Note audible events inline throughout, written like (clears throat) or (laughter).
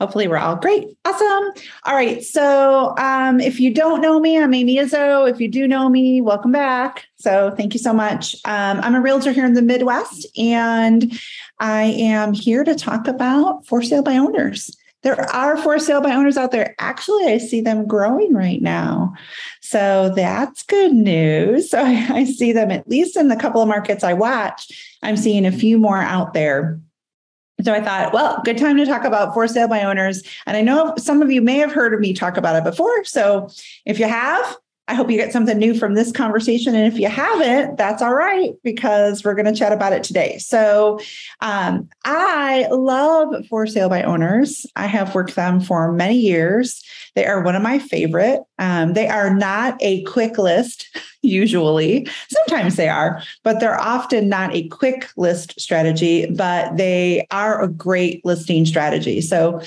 Hopefully, we're all great. Awesome. All right. So, um, if you don't know me, I'm Amy Izzo. If you do know me, welcome back. So, thank you so much. Um, I'm a realtor here in the Midwest, and I am here to talk about for sale by owners. There are for sale by owners out there. Actually, I see them growing right now. So that's good news. (laughs) So I, I see them at least in the couple of markets I watch. I'm seeing a few more out there so I thought, well, good time to talk about for sale by owners. And I know some of you may have heard of me talk about it before. So if you have, I hope you get something new from this conversation. And if you haven't, that's all right, because we're going to chat about it today. So um, I love for sale by owners. I have worked them for many years. They are one of my favorite. Um, they are not a quick list, (laughs) usually. Sometimes they are, but they're often not a quick list strategy, but they are a great listing strategy. So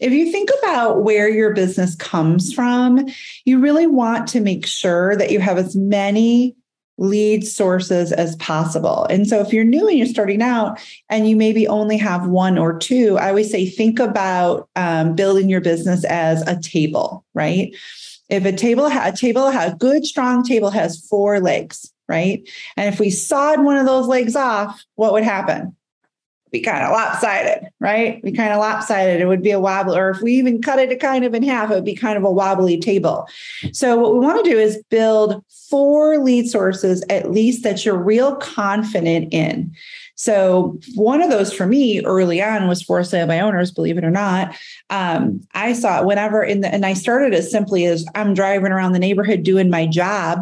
if you think about where your business comes from, you really want to make sure that you have as many lead sources as possible. And so if you're new and you're starting out and you maybe only have one or two, I always say think about um, building your business as a table, right? If a table, a table, a good strong table has four legs, right? And if we sawed one of those legs off, what would happen? Be kind of lopsided, right? Be kind of lopsided. It would be a wobble, or if we even cut it kind of in half, it would be kind of a wobbly table. So, what we want to do is build four lead sources, at least that you're real confident in. So, one of those for me early on was for sale by owners, believe it or not. Um, I saw it whenever in the, and I started as simply as I'm driving around the neighborhood doing my job,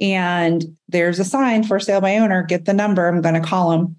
and there's a sign for sale by owner, get the number, I'm going to call them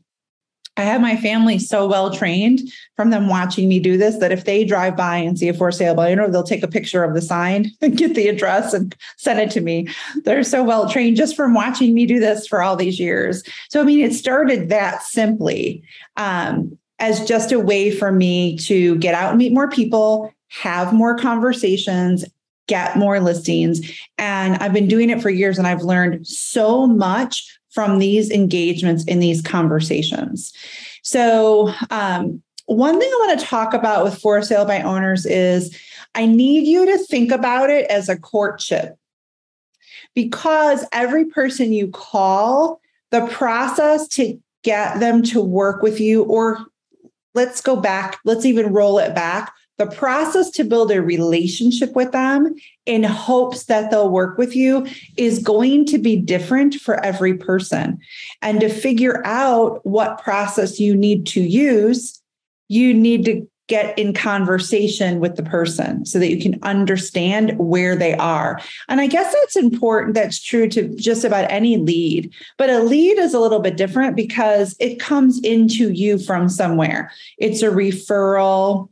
I have my family so well trained from them watching me do this that if they drive by and see a for sale by owner, they'll take a picture of the sign (laughs) and get the address and send it to me. They're so well trained just from watching me do this for all these years. So, I mean, it started that simply um, as just a way for me to get out and meet more people, have more conversations, get more listings. And I've been doing it for years and I've learned so much from these engagements in these conversations. So, um, one thing I want to talk about with for sale by owners is I need you to think about it as a courtship because every person you call, the process to get them to work with you, or let's go back, let's even roll it back the process to build a relationship with them in hopes that they'll work with you is going to be different for every person. And to figure out what process you need to use, you need to get in conversation with the person so that you can understand where they are. And I guess that's important. That's true to just about any lead. But a lead is a little bit different because it comes into you from somewhere. It's a referral,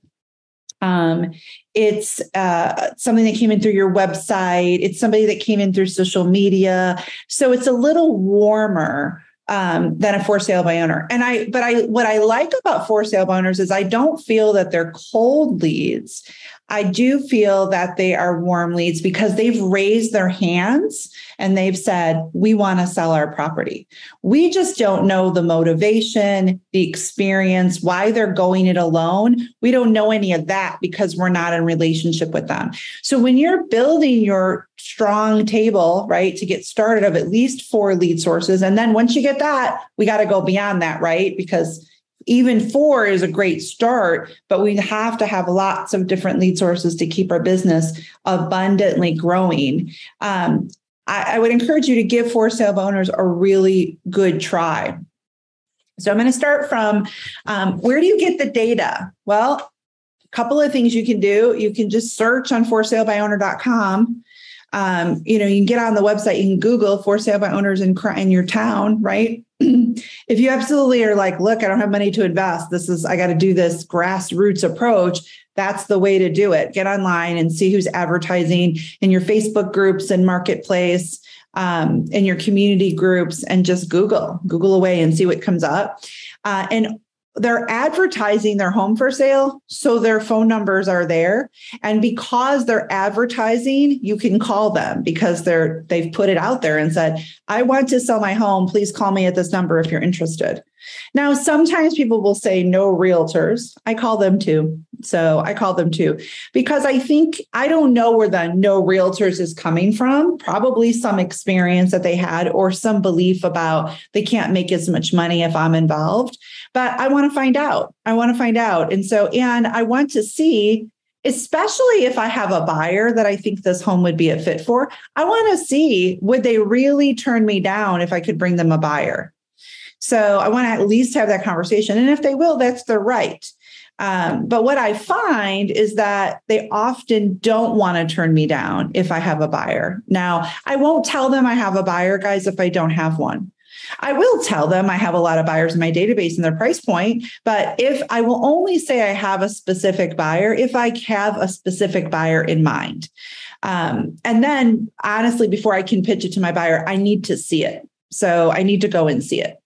um, it's uh, something that came in through your website. It's somebody that came in through social media. So it's a little warmer um, than a for sale by owner. And I, but I, what I like about for sale by owners is I don't feel that they're cold leads. I do feel that they are warm leads because they've raised their hands and they've said, we want to sell our property. We just don't know the motivation, the experience, why they're going it alone. We don't know any of that because we're not in relationship with them. So when you're building your strong table, right, to get started of at least four lead sources, and then once you get that, we got to go beyond that, right? Because even four is a great start, but we have to have lots of different lead sources to keep our business abundantly growing. Um, I, I would encourage you to give for sale owners a really good try. So I'm going to start from um, where do you get the data? Well, a couple of things you can do. You can just search on forsalebyowner.com. Um, you know, you can get on the website, you can Google for sale by owners in, in your town, right? (clears throat) if you absolutely are like, look, I don't have money to invest. This is, I got to do this grassroots approach that's the way to do it. Get online and see who's advertising in your Facebook groups and marketplace, um, in your community groups, and just Google, Google away and see what comes up. Uh, and they're advertising their home for sale so their phone numbers are there. And because they're advertising you can call them because they're they've put it out there and said i want to sell my home. Please call me at this number if you're interested now sometimes people will say no realtors i call them too so i call them too because i think i don't know where the no realtors is coming from probably some experience that they had or some belief about they can't make as much money if i'm involved but I want to find out. I want to find out. And so, and I want to see, especially if I have a buyer that I think this home would be a fit for, I want to see would they really turn me down if I could bring them a buyer? So I want to at least have that conversation. And if they will, that's their right. Um, but what I find is that they often don't want to turn me down if I have a buyer. Now, I won't tell them I have a buyer, guys, if I don't have one. I will tell them I have a lot of buyers in my database and their price point, but if I will only say I have a specific buyer, if I have a specific buyer in mind. Um, and then honestly, before I can pitch it to my buyer, I need to see it. So I need to go and see it.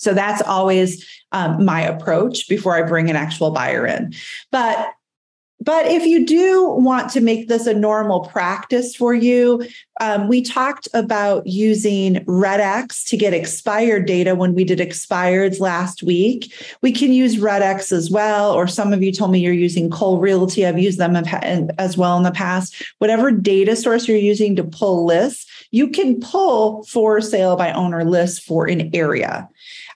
So that's always um, my approach before I bring an actual buyer in. But but if you do want to make this a normal practice for you, um, we talked about using RedX to get expired data when we did expireds last week. We can use RedX as well, or some of you told me you're using Cole Realty. I've used them as well in the past. Whatever data source you're using to pull lists, you can pull for sale by owner lists for an area.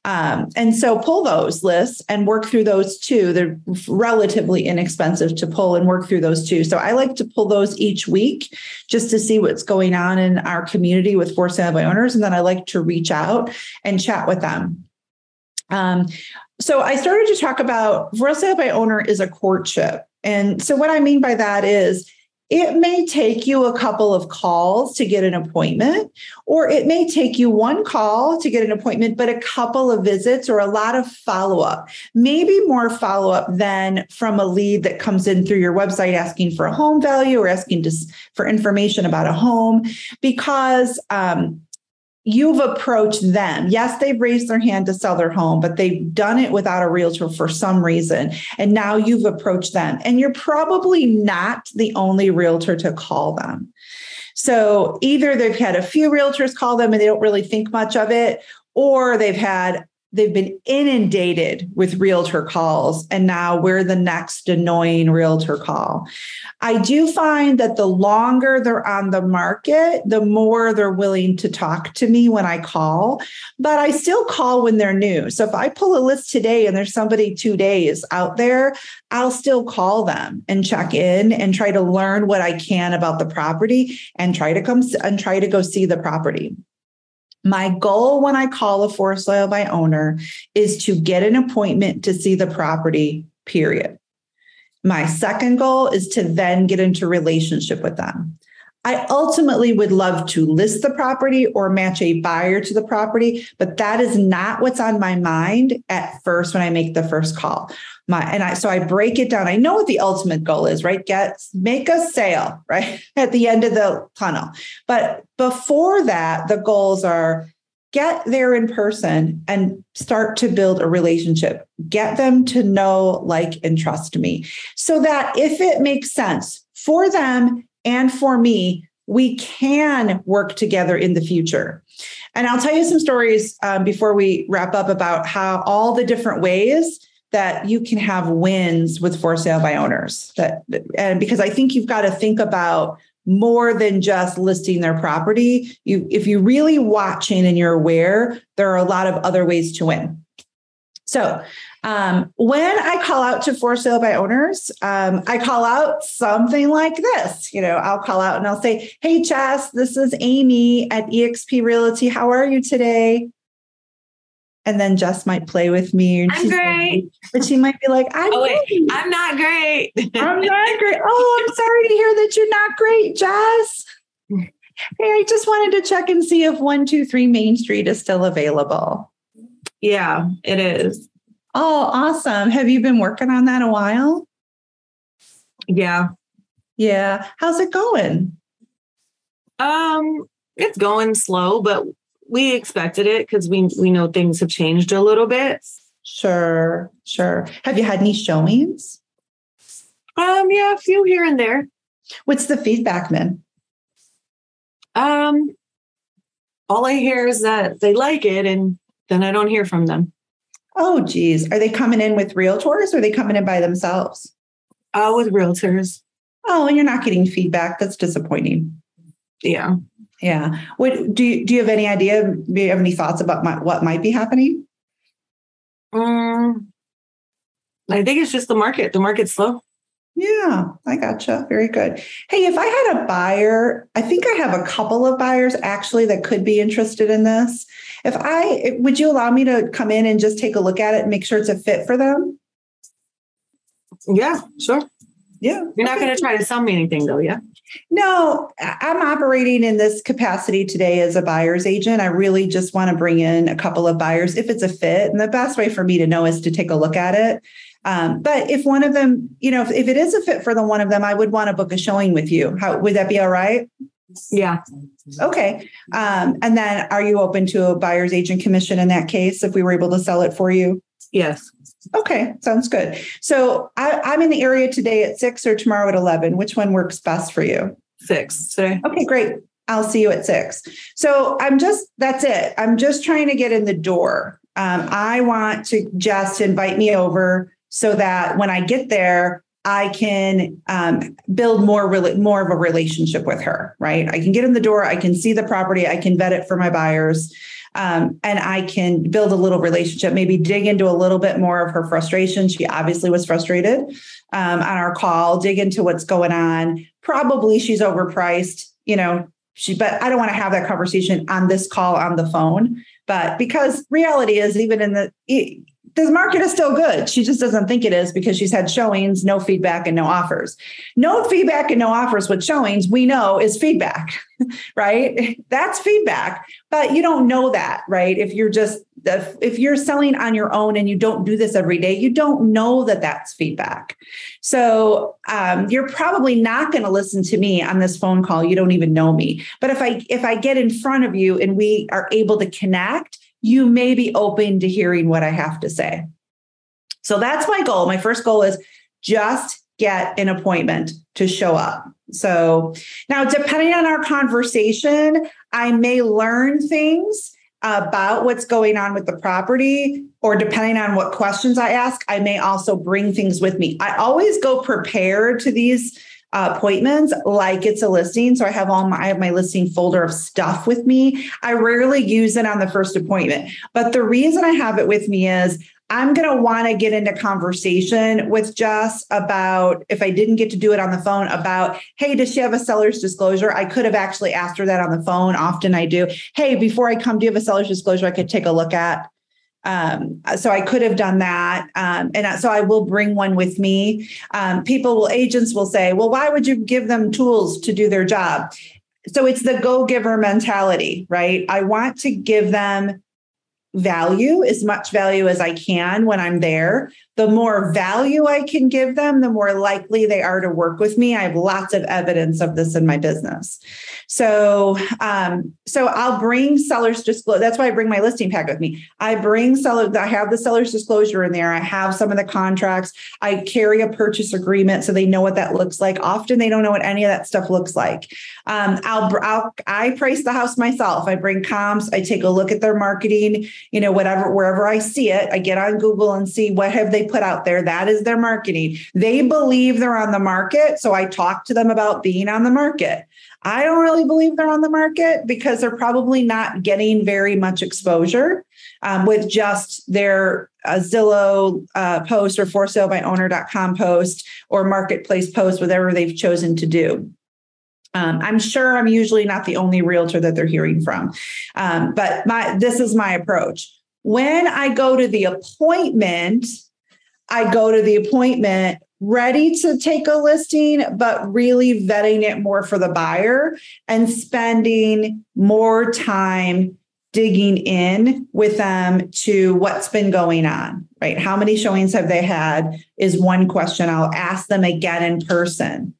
Um, and so pull those lists and work through those too. They're relatively inexpensive to pull and work through those too. So I like to pull those each week just to see what's going on in our community with for sale by owners. And then I like to reach out and chat with them. Um, so I started to talk about for sale by owner is a courtship. And so what I mean by that is it may take you a couple of calls to get an appointment, or it may take you one call to get an appointment, but a couple of visits or a lot of follow up. Maybe more follow up than from a lead that comes in through your website asking for a home value or asking for information about a home, because um, you've approached them. Yes, they've raised their hand to sell their home, but they've done it without a realtor for some reason. And now you've approached them, and you're probably not the only realtor to call them. So either they've had a few realtors call them and they don't really think much of it, or they've had they've been inundated with realtor calls and now we're the next annoying realtor call. I do find that the longer they're on the market the more they're willing to talk to me when i call but i still call when they're new. So if i pull a list today and there's somebody two days out there i'll still call them and check in and try to learn what i can about the property and try to come and try to go see the property my goal when I call a for sale by owner is to get an appointment to see the property, period. My second goal is to then get into relationship with them. I ultimately would love to list the property or match a buyer to the property, but that is not what's on my mind at first when I make the first call. My and I so I break it down. I know what the ultimate goal is, right? Get make a sale, right? (laughs) At the end of the tunnel. But before that, the goals are get there in person and start to build a relationship. Get them to know, like, and trust me so that if it makes sense for them and for me, we can work together in the future. And I'll tell you some stories um, before we wrap up about how all the different ways that you can have wins with for sale by owners. That and because I think you've got to think about more than just listing their property. You if you're really watching and you're aware, there are a lot of other ways to win. So um, when I call out to for sale by owners, um, I call out something like this. You know, I'll call out and I'll say, Hey, Jess, this is Amy at eXp Realty. How are you today? And then Jess might play with me. And I'm great. but she might be like, I'm, oh, wait, I'm not great. I'm (laughs) not great. Oh, I'm sorry to hear that you're not great, Jess. Hey, I just wanted to check and see if 123 Main Street is still available. Yeah, it is. Oh, awesome. Have you been working on that a while? Yeah. Yeah. How's it going? Um, it's going slow, but we expected it because we we know things have changed a little bit. Sure, sure. Have you had any showings? Um, yeah, a few here and there. What's the feedback been? Um, all I hear is that they like it, and then I don't hear from them. Oh, geez. Are they coming in with realtors or are they coming in by themselves? Oh, with realtors. Oh, and you're not getting feedback. That's disappointing. Yeah. Yeah. What do you do you have any idea? Do you have any thoughts about my, what might be happening? Um, I think it's just the market. The market's slow. Yeah, I gotcha. Very good. Hey, if I had a buyer, I think I have a couple of buyers actually that could be interested in this. If I would you allow me to come in and just take a look at it and make sure it's a fit for them? Yeah, sure. Yeah. You're not Okay. going to try to sell me anything, though, yeah? No, I'm operating in this capacity today as a buyer's agent. I really just want to bring in a couple of buyers if it's a fit. And the best way for me to know is to take a look at it. Um, but if one of them, you know, if, if it is a fit for the one of them, I would want to book a showing with you. How would that be all right? Yeah. Okay. Um, and then are you open to a buyer's agent commission in that case if we were able to sell it for you? Yes. Okay, sounds good. So I, I'm in the area today at six or tomorrow at 11. Which one works best for you? Six today. Okay, great. I'll see you at six. So I'm just, that's it. I'm just trying to get in the door. Um, I want to just invite me over so that when I get there, I can um, build more rela- more of a relationship with her. Right? I can get in the door. I can see the property. I can vet it for my buyers. Um, and I can build a little relationship, maybe dig into a little bit more of her frustration. She obviously was frustrated um, on our call, dig into what's going on. Probably she's overpriced, you know, she, but I don't want to have that conversation on this call on the phone. But because reality is, even in the, the market is still good. She just doesn't think it is because she's had showings, no feedback, and no offers. No feedback and no offers with showings, we know is feedback, (laughs) right? That's feedback, but you don't know that, right? If you're just, if you're selling on your own and you don't do this every day, you don't know that that's feedback. So um, you're probably not going to listen to me on this phone call. You don't even know me. But if I if I get in front of you and we are able to connect, you may be open to hearing what I have to say. So that's my goal. My first goal is just get an appointment to show up. So now, depending on our conversation, I may learn things about what's going on with the property, or depending on what questions I ask, I may also bring things with me. I always go prepared to these appointments like it's a listing. So I have all my I have my listing folder of stuff with me. I rarely use it on the first appointment. But the reason I have it with me is I'm going to want to get into conversation with Jess about if I didn't get to do it on the phone about, hey, does she have a seller's disclosure? I could have actually asked her that on the phone. Often I do. Hey, before I come, do you have a seller's disclosure I could take a look at? Um, so I could have done that. Um, and so I will bring one with me. Um, people will, agents will say, well, why would you give them tools to do their job? So it's the go giver mentality, right? I want to give them value, as much value as I can when I'm there. The more value I can give them, the more likely they are to work with me. I have lots of evidence of this in my business. So, um, so I'll bring sellers disclosure. That's why I bring my listing pack with me. I bring seller. I have the seller's disclosure in there. I have some of the contracts. I carry a purchase agreement so they know what that looks like. Often they don't know what any of that stuff looks like. Um, I'll, I'll I price the house myself. I bring comps. I take a look at their marketing. You know, whatever wherever I see it, I get on Google and see what have they put out there. That is their marketing. They believe they're on the market, so I talk to them about being on the market. I don't really believe they're on the market because they're probably not getting very much exposure um, with just their uh, Zillow uh, post or for sale by owner.com post or marketplace post, whatever they've chosen to do. Um, I'm sure I'm usually not the only realtor that they're hearing from, um, but my this is my approach. When I go to the appointment, I go to the appointment ready to take a listing, but really vetting it more for the buyer and spending more time digging in with them to what's been going on, right? How many showings have they had is one question. I'll ask them again in person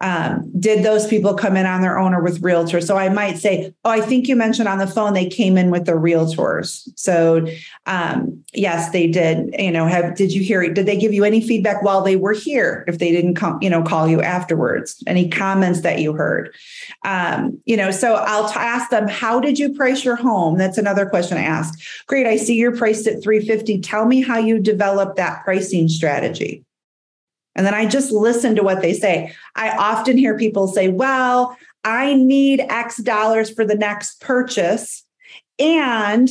um, did those people come in on their own or with realtors? So I might say, oh, I think you mentioned on the phone they came in with the realtors. So um, yes, they did. You know, have did you hear? Did they give you any feedback while they were here? If they didn't come, you know, call you afterwards, any comments that you heard? Um, you know, so I'll t- ask them, how did you price your home? That's another question I ask. Great, I see you're priced at 350. Tell me how you developed that pricing strategy. And then I just listen to what they say. I often hear people say, well, I need X dollars for the next purchase. And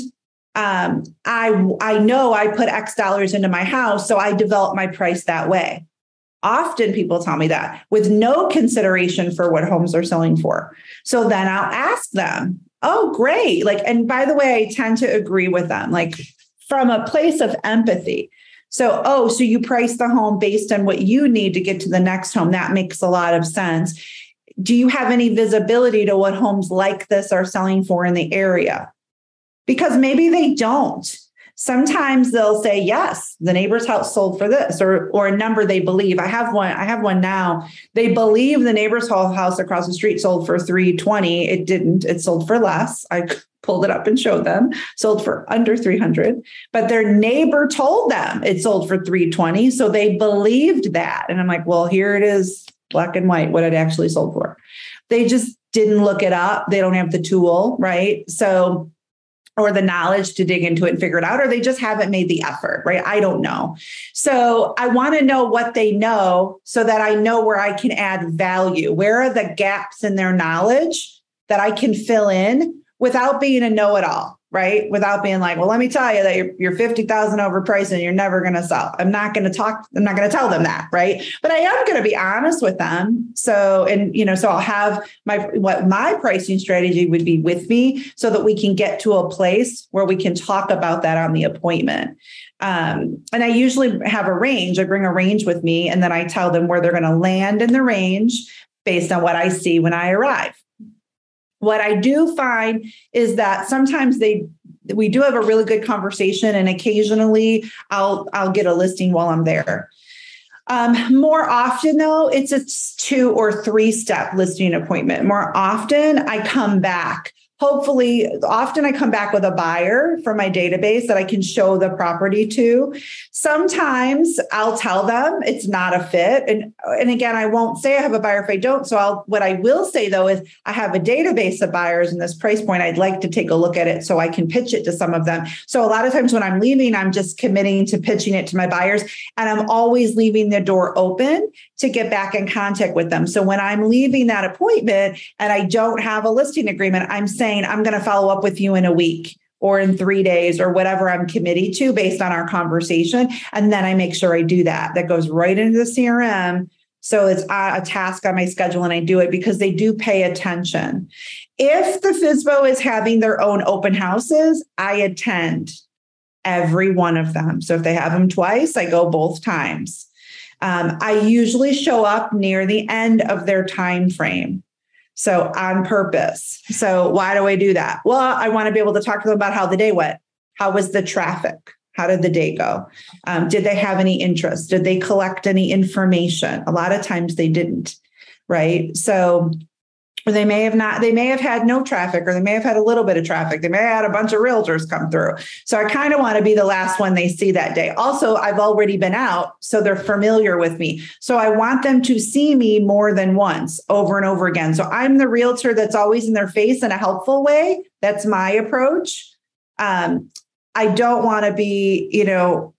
um, I, I know I put X dollars into my house, so I develop my price that way. Often people tell me that with no consideration for what homes are selling for. So then I'll ask them, oh, great. Like, and by the way, I tend to agree with them, like from a place of empathy. So, oh, so you price the home based on what you need to get to the next home. That makes a lot of sense. Do you have any visibility to what homes like this are selling for in the area? Because maybe they don't. Sometimes they'll say, yes, the neighbor's house sold for this or, or a number they believe. I have one, I have one now. They believe the neighbor's house across the street sold for 320. It didn't, it sold for less. I (laughs) pulled it up and showed them sold for under 300 but their neighbor told them it sold for 320 so they believed that and i'm like well here it is black and white what it actually sold for they just didn't look it up they don't have the tool right so or the knowledge to dig into it and figure it out, or they just haven't made the effort, right? I don't know. So I want to know what they know so that I know where I can add value. Where are the gaps in their knowledge that I can fill in without being a know-it-all, right? Without being like, well, let me tell you that you're, you're 50,000 overpriced and you're never going to sell. I'm not going to talk, I'm not going to tell them that, right? But I am going to be honest with them. So, and you know, so I'll have my what my pricing strategy would be with me so that we can get to a place where we can talk about that on the appointment. Um, and I usually have a range. I bring a range with me, and then I tell them where they're going to land in the range based on what I see when I arrive. What I do find is that sometimes they we do have a really good conversation and occasionally I'll I'll get a listing while I'm there. Um, more often though, it's a two or three step listing appointment. More often I come back hopefully often i come back with a buyer from my database that i can show the property to. Sometimes i'll tell them it's not a fit. And and again i won't say i have a buyer if i don't. So i'll what i will say though is i have a database of buyers in this price point. I'd like to take a look at it so i can pitch it to some of them. So a lot of times when i'm leaving i'm just committing to pitching it to my buyers and i'm always leaving the door open to get back in contact with them so when i'm leaving that appointment and i don't have a listing agreement i'm saying I'm going to follow up with you in a week or in three days or whatever I'm committed to based on our conversation. And then I make sure I do that. That goes right into the CRM. So it's a task on my schedule and I do it because they do pay attention. If the FSBO is having their own open houses, I attend every one of them. So if they have them twice, I go both times. Um, I usually show up near the end of their time frame. So on purpose. So why do I do that? Well, I want to be able to talk to them about how the day went. How was the traffic? How did the day go? Um, did they have any interest? Did they collect any information? A lot of times they didn't, right? So or they may have not they may have had no traffic or they may have had a little bit of traffic they may have had a bunch of realtors come through so i kind of want to be the last one they see that day also i've already been out so they're familiar with me so i want them to see me more than once over and over again so i'm the realtor that's always in their face in a helpful way that's my approach um, i don't want to be you know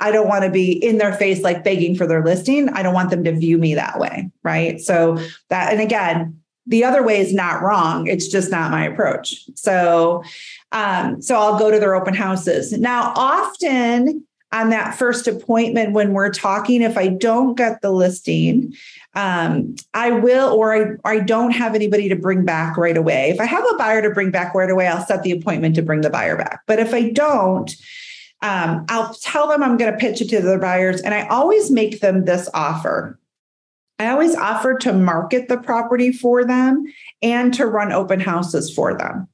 I don't want to be in their face like begging for their listing. I don't want them to view me that way. Right. So that, and again, the other way is not wrong. It's just not my approach. So um, so i'll go to their open houses. Now often on that first appointment when we're talking if i don't get the listing um, i will or I, I don't have anybody to bring back right away. If i have a buyer to bring back right away i'll set the appointment to bring the buyer back. But if i don't um, i'll tell them i'm going to pitch it to the buyers and i always make them this offer I always offer to market the property for them and to run open houses for them.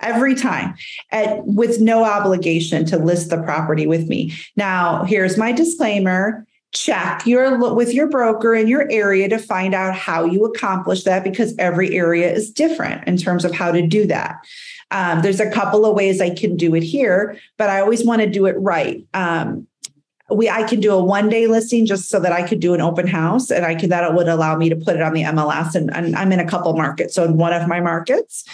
every time at, with no obligation to list the property with me. Now, here's my disclaimer check your with your broker in your area to find out how you accomplish that because every area is different in terms of how to do that um, there's a couple of ways i can do it here but i always want to do it right um, we I can do a one day listing just so that I could do an open house and I could that would allow me to put it on the MLS and, and I'm in a couple markets so in one of my markets.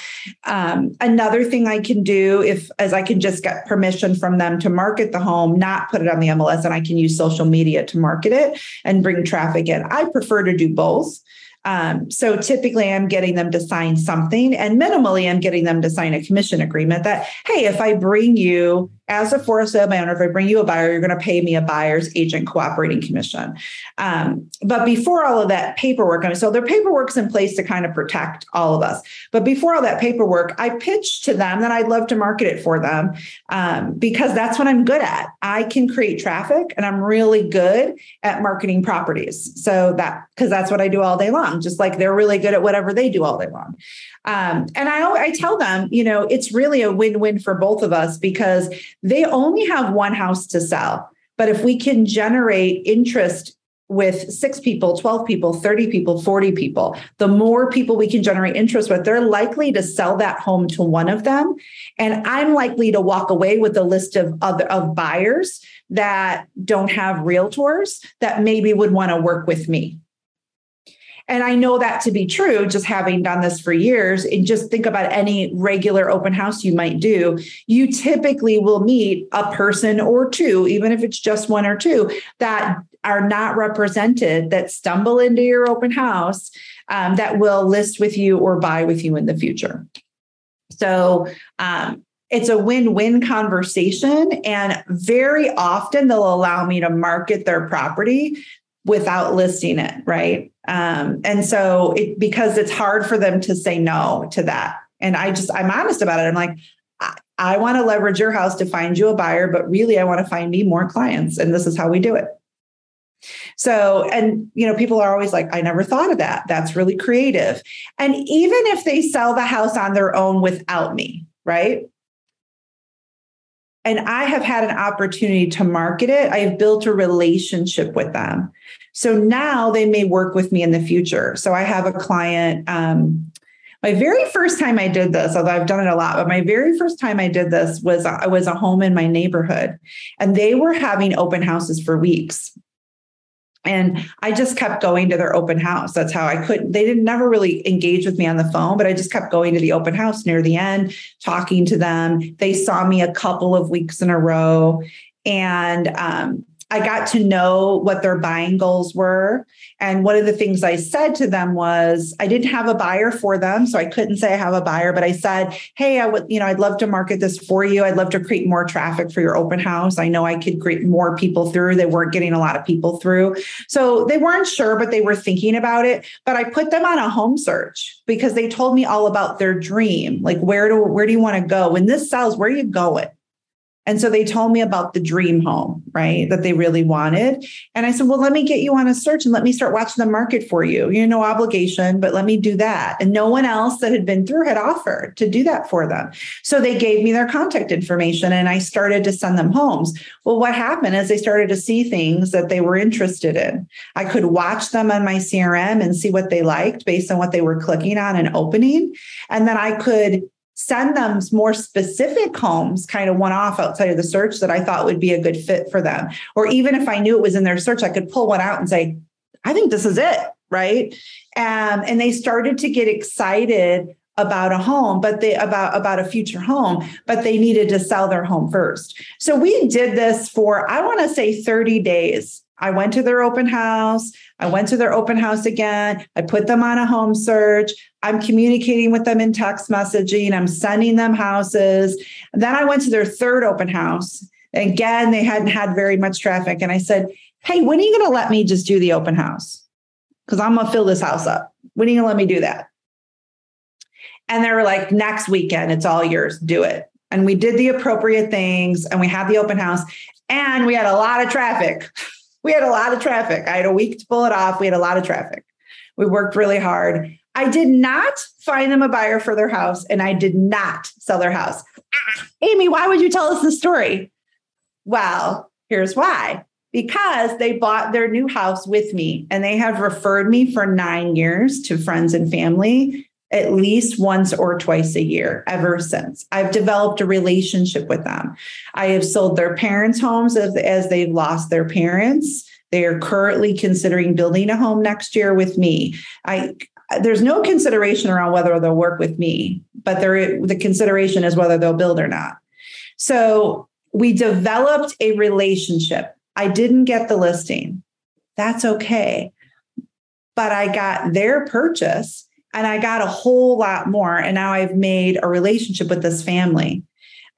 Um, another thing I can do if as I can just get permission from them to market the home not put it on the MLS and I can use social media to market it and bring traffic in. I prefer to do both. Um, so typically I'm getting them to sign something and minimally I'm getting them to sign a commission agreement that, hey, if I bring you as a for sale by owner, if I bring you a buyer, you're going to pay me a buyer's agent cooperating commission. Um, but before all of that paperwork, I mean, so their paperwork's in place to kind of protect all of us. But before all that paperwork, I pitched to them that I'd love to market it for them um, because that's what I'm good at. I can create traffic and I'm really good at marketing properties. So that, because that's what I do all day long, just like they're really good at whatever they do all day long. Um, and I, I tell them, you know, it's really a win win for both of us because they only have one house to sell. But if we can generate interest with six people, 12 people, 30 people, 40 people, the more people we can generate interest with, they're likely to sell that home to one of them. And I'm likely to walk away with a list of other of buyers that don't have realtors that maybe would want to work with me. And I know that to be true, just having done this for years. And just think about any regular open house you might do. You typically will meet a person or two, even if it's just one or two, that are not represented, that stumble into your open house, um, that will list with you or buy with you in the future. So, um, it's a win-win conversation and very often they'll allow me to market their property without listing it right um, and so it because it's hard for them to say no to that and i just i'm honest about it i'm like I, I want to leverage your house to find you a buyer but really i want to find me more clients and this is how we do it so, and you know, people are always like, I never thought of that. That's really creative. And even if they sell the house on their own without me, right? and I have had an opportunity to market it. I have built a relationship with them. So now they may work with me in the future. So I have a client. Um, my very first time I did this, although I've done it a lot, but my very first time I did this was I was a home in my neighborhood, and they were having open houses for weeks. And I just kept going to their open house. That's how I could. They didn't never really engage with me on the phone, but I just kept going to the open house near the end, talking to them. They saw me a couple of weeks in a row. And um, I got to know what their buying goals were. And one of the things I said to them was I didn't have a buyer for them. So I couldn't say I have a buyer, but I said, Hey, I would, you know, I'd love to market this for you. I'd love to create more traffic for your open house. I know I could create more people through. They weren't getting a lot of people through. So they weren't sure, but they were thinking about it. But I put them on a home search because they told me all about their dream. Like where do where do you want to go? When this sells, where are you going? And so they told me about the dream home, right? That they really wanted. And I said, well, let me get you on a search and let me start watching the market for you. You know, no obligation, but let me do that. And no one else that had been through had offered to do that for them. So they gave me their contact information and I started to send them homes. Well, what happened is they started to see things that they were interested in. I could watch them on my CRM and see what they liked based on what they were clicking on and opening. And then I could send them more specific homes kind of one off outside of the search that I thought would be a good fit for them. Or even if I knew it was in their search, I could pull one out and say, I think this is it. Right. Um, and they started to get excited about a home but they about about a future home but they needed to sell their home first so we did this for i want to say 30 days I went to their open house. I went to their open house again. I put them on a home search. I'm communicating with them in text messaging. I'm sending them houses. And then I went to their third open house. Again, they hadn't had very much traffic. And I said, Hey, when are you going to let me just do the open house? Because I'm going to fill this house up. When are you going to let me do that? And they were like, Next weekend, it's all yours. Do it. And we did the appropriate things and we had the open house and we had a lot of traffic. (laughs) we had a lot of traffic. I had a week to pull it off. We had a lot of traffic. We worked really hard. I did not find them a buyer for their house and I did not sell their house. Ah, Amy, why would you tell us this story? Well, here's why because they bought their new house with me and they have referred me for nine years to friends and family at least once or twice a year ever since. I've developed a relationship with them. I have sold their parents' homes as, as they've lost their parents. They are currently considering building a home next year with me. I there's no consideration around whether they'll work with me, but there the consideration is whether they'll build or not. So we developed a relationship. I didn't get the listing. That's okay. But I got their purchase and I got a whole lot more. And now I've made a relationship with this family.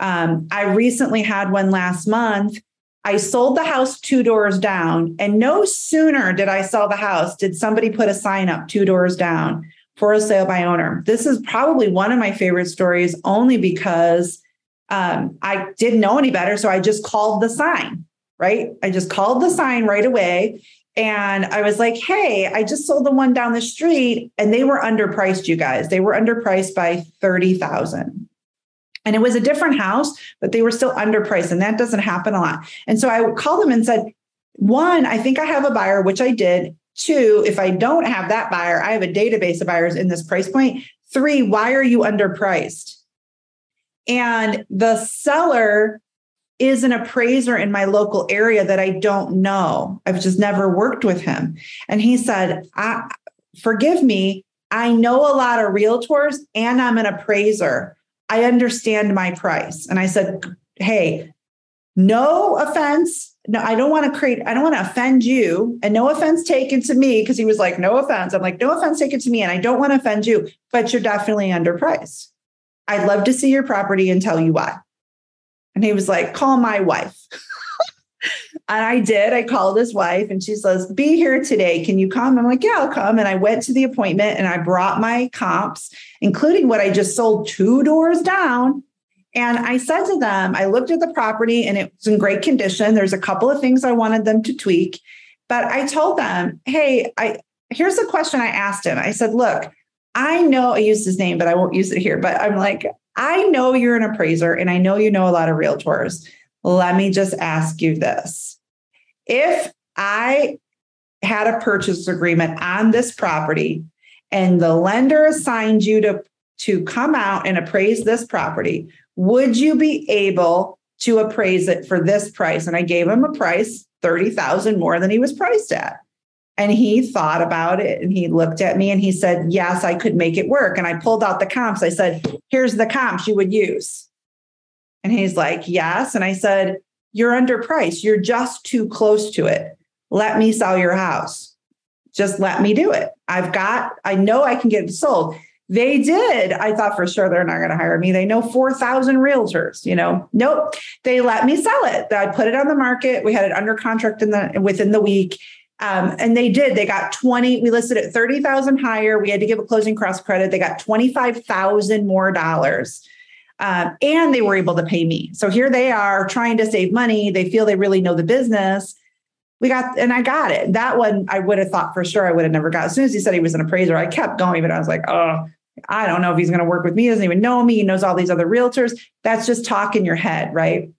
Um, I recently had one last month. I sold the house two doors down, and no sooner did I sell the house did somebody put a sign up two doors down for a sale by owner. This is probably one of my favorite stories only because um, I didn't know any better. So I just called the sign, right? I just called the sign right away. And I was like, hey, I just sold the one down the street and they were underpriced, you guys. They were underpriced by 30,000. And it was a different house, but they were still underpriced. And that doesn't happen a lot. And so I called them and said, one, I think I have a buyer, which I did. Two, if I don't have that buyer, I have a database of buyers in this price point. Three, why are you underpriced? And the seller is an appraiser in my local area that I don't know. I've just never worked with him. And he said, Forgive me, I know a lot of realtors and I'm an appraiser. I understand my price. And I said, Hey, no offense. No, I don't want to create, I don't want to offend you. And no offense taken to me, because he was like, no offense. I'm like, no offense taken to me. And I don't want to offend you, but you're definitely underpriced. I'd love to see your property and tell you why. And he was like, call my wife. (laughs) and I did. I called his wife and she says, be here today. Can you come? I'm like, yeah, I'll come. And I went to the appointment and I brought my comps, including what I just sold two doors down. And I said to them, I looked at the property and it was in great condition. There's a couple of things I wanted them to tweak. But I told them, hey, I here's the question I asked him. I said, look, I know I used his name, but I won't use it here. But I'm like, I know you're an appraiser and I know you know a lot of realtors. Let me just ask you this. If I had a purchase agreement on this property and the lender assigned you to, to come out and appraise this property, would you be able to appraise it for this price? And I gave him a price 30,000 more than he was priced at. And he thought about it and he looked at me and he said, Yes, I could make it work. And I pulled out the comps. I said, Here's the comps you would use. And he's like, Yes. And I said, You're underpriced. You're just too close to it. Let me sell your house. Just let me do it. I've got, I know I can get it sold. They did. I thought for sure they're not going to hire me. They know 4,000 realtors, you know. Nope. They let me sell it. I put it on the market. We had it under contract in the within the week um, and they did. They got 20, we listed at 30,000 higher. We had to give a closing cross credit. They got 25,000 more dollars. Um, and they were able to pay me. So here they are trying to save money. They feel they really know the business. We got, and I got it. That one I would have thought for sure I would have never got. As soon as he said he was an appraiser, I kept going, but I was like, oh, I don't know if he's going to work with me. He doesn't even know me. He knows all these other realtors. That's just talk in your head, right?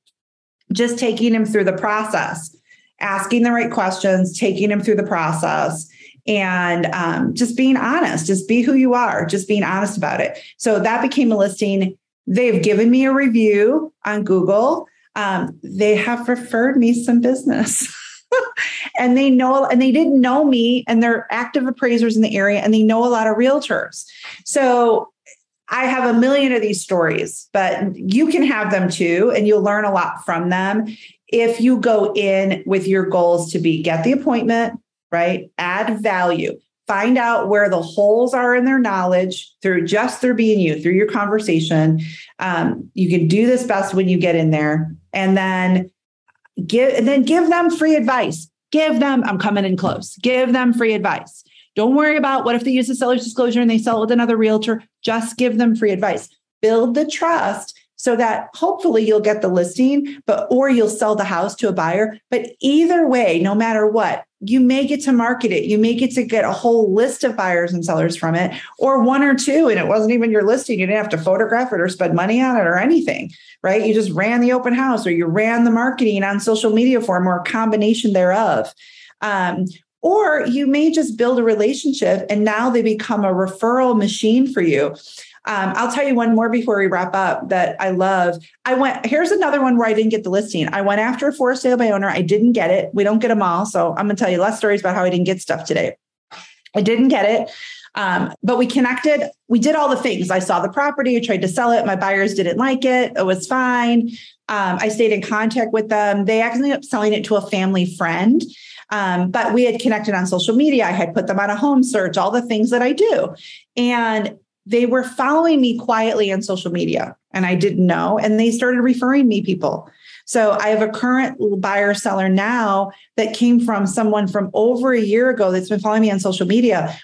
Just taking him through the process asking the right questions, taking him through the process, and um, just being honest. Just be who you are, just being honest about it. So that became a listing. They've given me a review on Google. Um, they have referred me some business. (laughs) and they know and they didn't know me and they're active appraisers in the area and they know a lot of realtors so I have a million of these stories, but you can have them too, and you'll learn a lot from them if you go in with your goals to be get the appointment, right? Add value, find out where the holes are in their knowledge through just through being you, through your conversation. Um, you can do this best when you get in there, and then give and then give them free advice. Give them, I'm coming in close. Give them free advice. Don't worry about what if they use a seller's disclosure and they sell it with another realtor. Just give them free advice. Build the trust so that hopefully you'll get the listing, but or you'll sell the house to a buyer. But either way, no matter what, you may get to market it. You may get to get a whole list of buyers and sellers from it, or one or two, and it wasn't even your listing. You didn't have to photograph it or spend money on it or anything, right? You just ran the open house or you ran the marketing on social media for them or a combination thereof. Um, or you may just build a relationship and now they become a referral machine for you. Um, I'll tell you one more before we wrap up that I love. I went, here's another one where I didn't get the listing. I went after a for sale by owner. I didn't get it. We don't get them all. So I'm going to tell you less stories about how I didn't get stuff today. I didn't get it. Um, but we connected. We did all the things. I saw the property, I tried to sell it. My buyers didn't like it. It was fine. Um, I stayed in contact with them. They actually ended up selling it to a family friend. Um, but we had connected on social media. I had put them on a home search, all the things that I do. And they were following me quietly on social media and I didn't know. And they started referring me people. So I have a current buyer seller now that came from someone from over a year ago that's been following me on social media.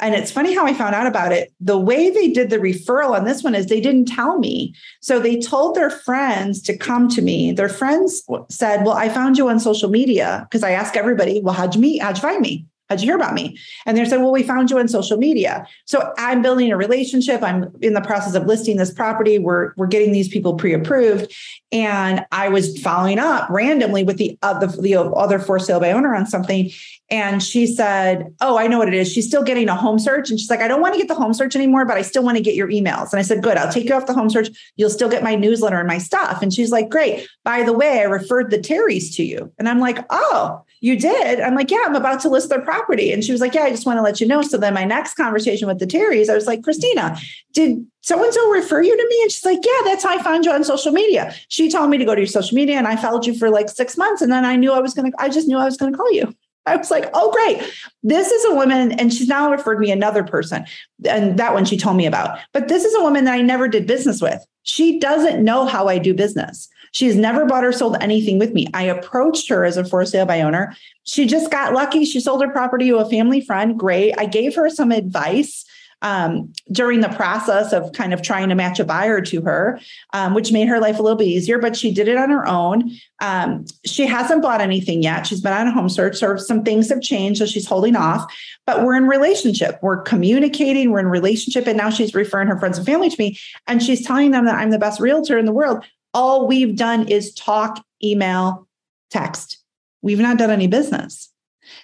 And it's funny how I found out about it. The way they did the referral on this one is they didn't tell me. So they told their friends to come to me. Their friends said, Well, I found you on social media because I ask everybody, Well, how'd you meet? How'd you find me? How'd you hear about me? And they said, Well, we found you on social media. So I'm building a relationship. I'm in the process of listing this property. We're, we're getting these people pre-approved. And I was following up randomly with the, the, the other for sale by owner on something. And she said, Oh, I know what it is. She's still getting a home search. And she's like, I don't want to get the home search anymore, but I still want to get your emails. And I said, Good, I'll take you off the home search. You'll still get my newsletter and my stuff. And she's like, Great. By the way, I referred the Terrys to you. And I'm like, Oh, you did? I'm like, Yeah, I'm about to list their property. And she was like, Yeah, I just want to let you know. So then my next conversation with the Terrys, I was like, Christina, did so and so refer you to me? And she's like, Yeah, that's how I found you on social media. She told me to go to your social media and I followed you for like six months. And then I knew I was going to, I just knew I was going to call you. I was like, oh, great. This is a woman, and she's now referred me another person. And that one she told me about. But this is a woman that I never did business with. She doesn't know how I do business. She's never bought or sold anything with me. I approached her as a for sale by owner. She just got lucky. She sold her property to a family friend. Great. I gave her some advice um, during the process of kind of trying to match a buyer to her, um, which made her life a little bit easier, but she did it on her own. Um, she hasn't bought anything yet. She's been on a home search, so some things have changed, so she's holding off. But we're in relationship. We're communicating. We're in relationship, and now she's referring her friends and family to me, and she's telling them that I'm the best realtor in the world. All we've done is talk, email, text. We've not done any business.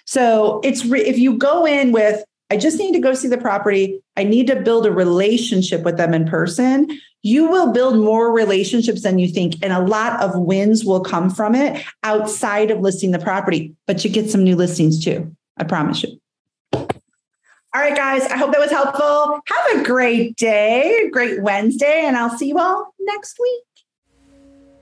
So it's re- if you go in with I just need to go see the property. I need to build a relationship with them in person. You will build more relationships than you think, and a lot of wins will come from it outside of listing the property, but you get some new listings too. I promise you. All right, guys, I hope that was helpful. Have a great day, great Wednesday, and I'll see you all next week.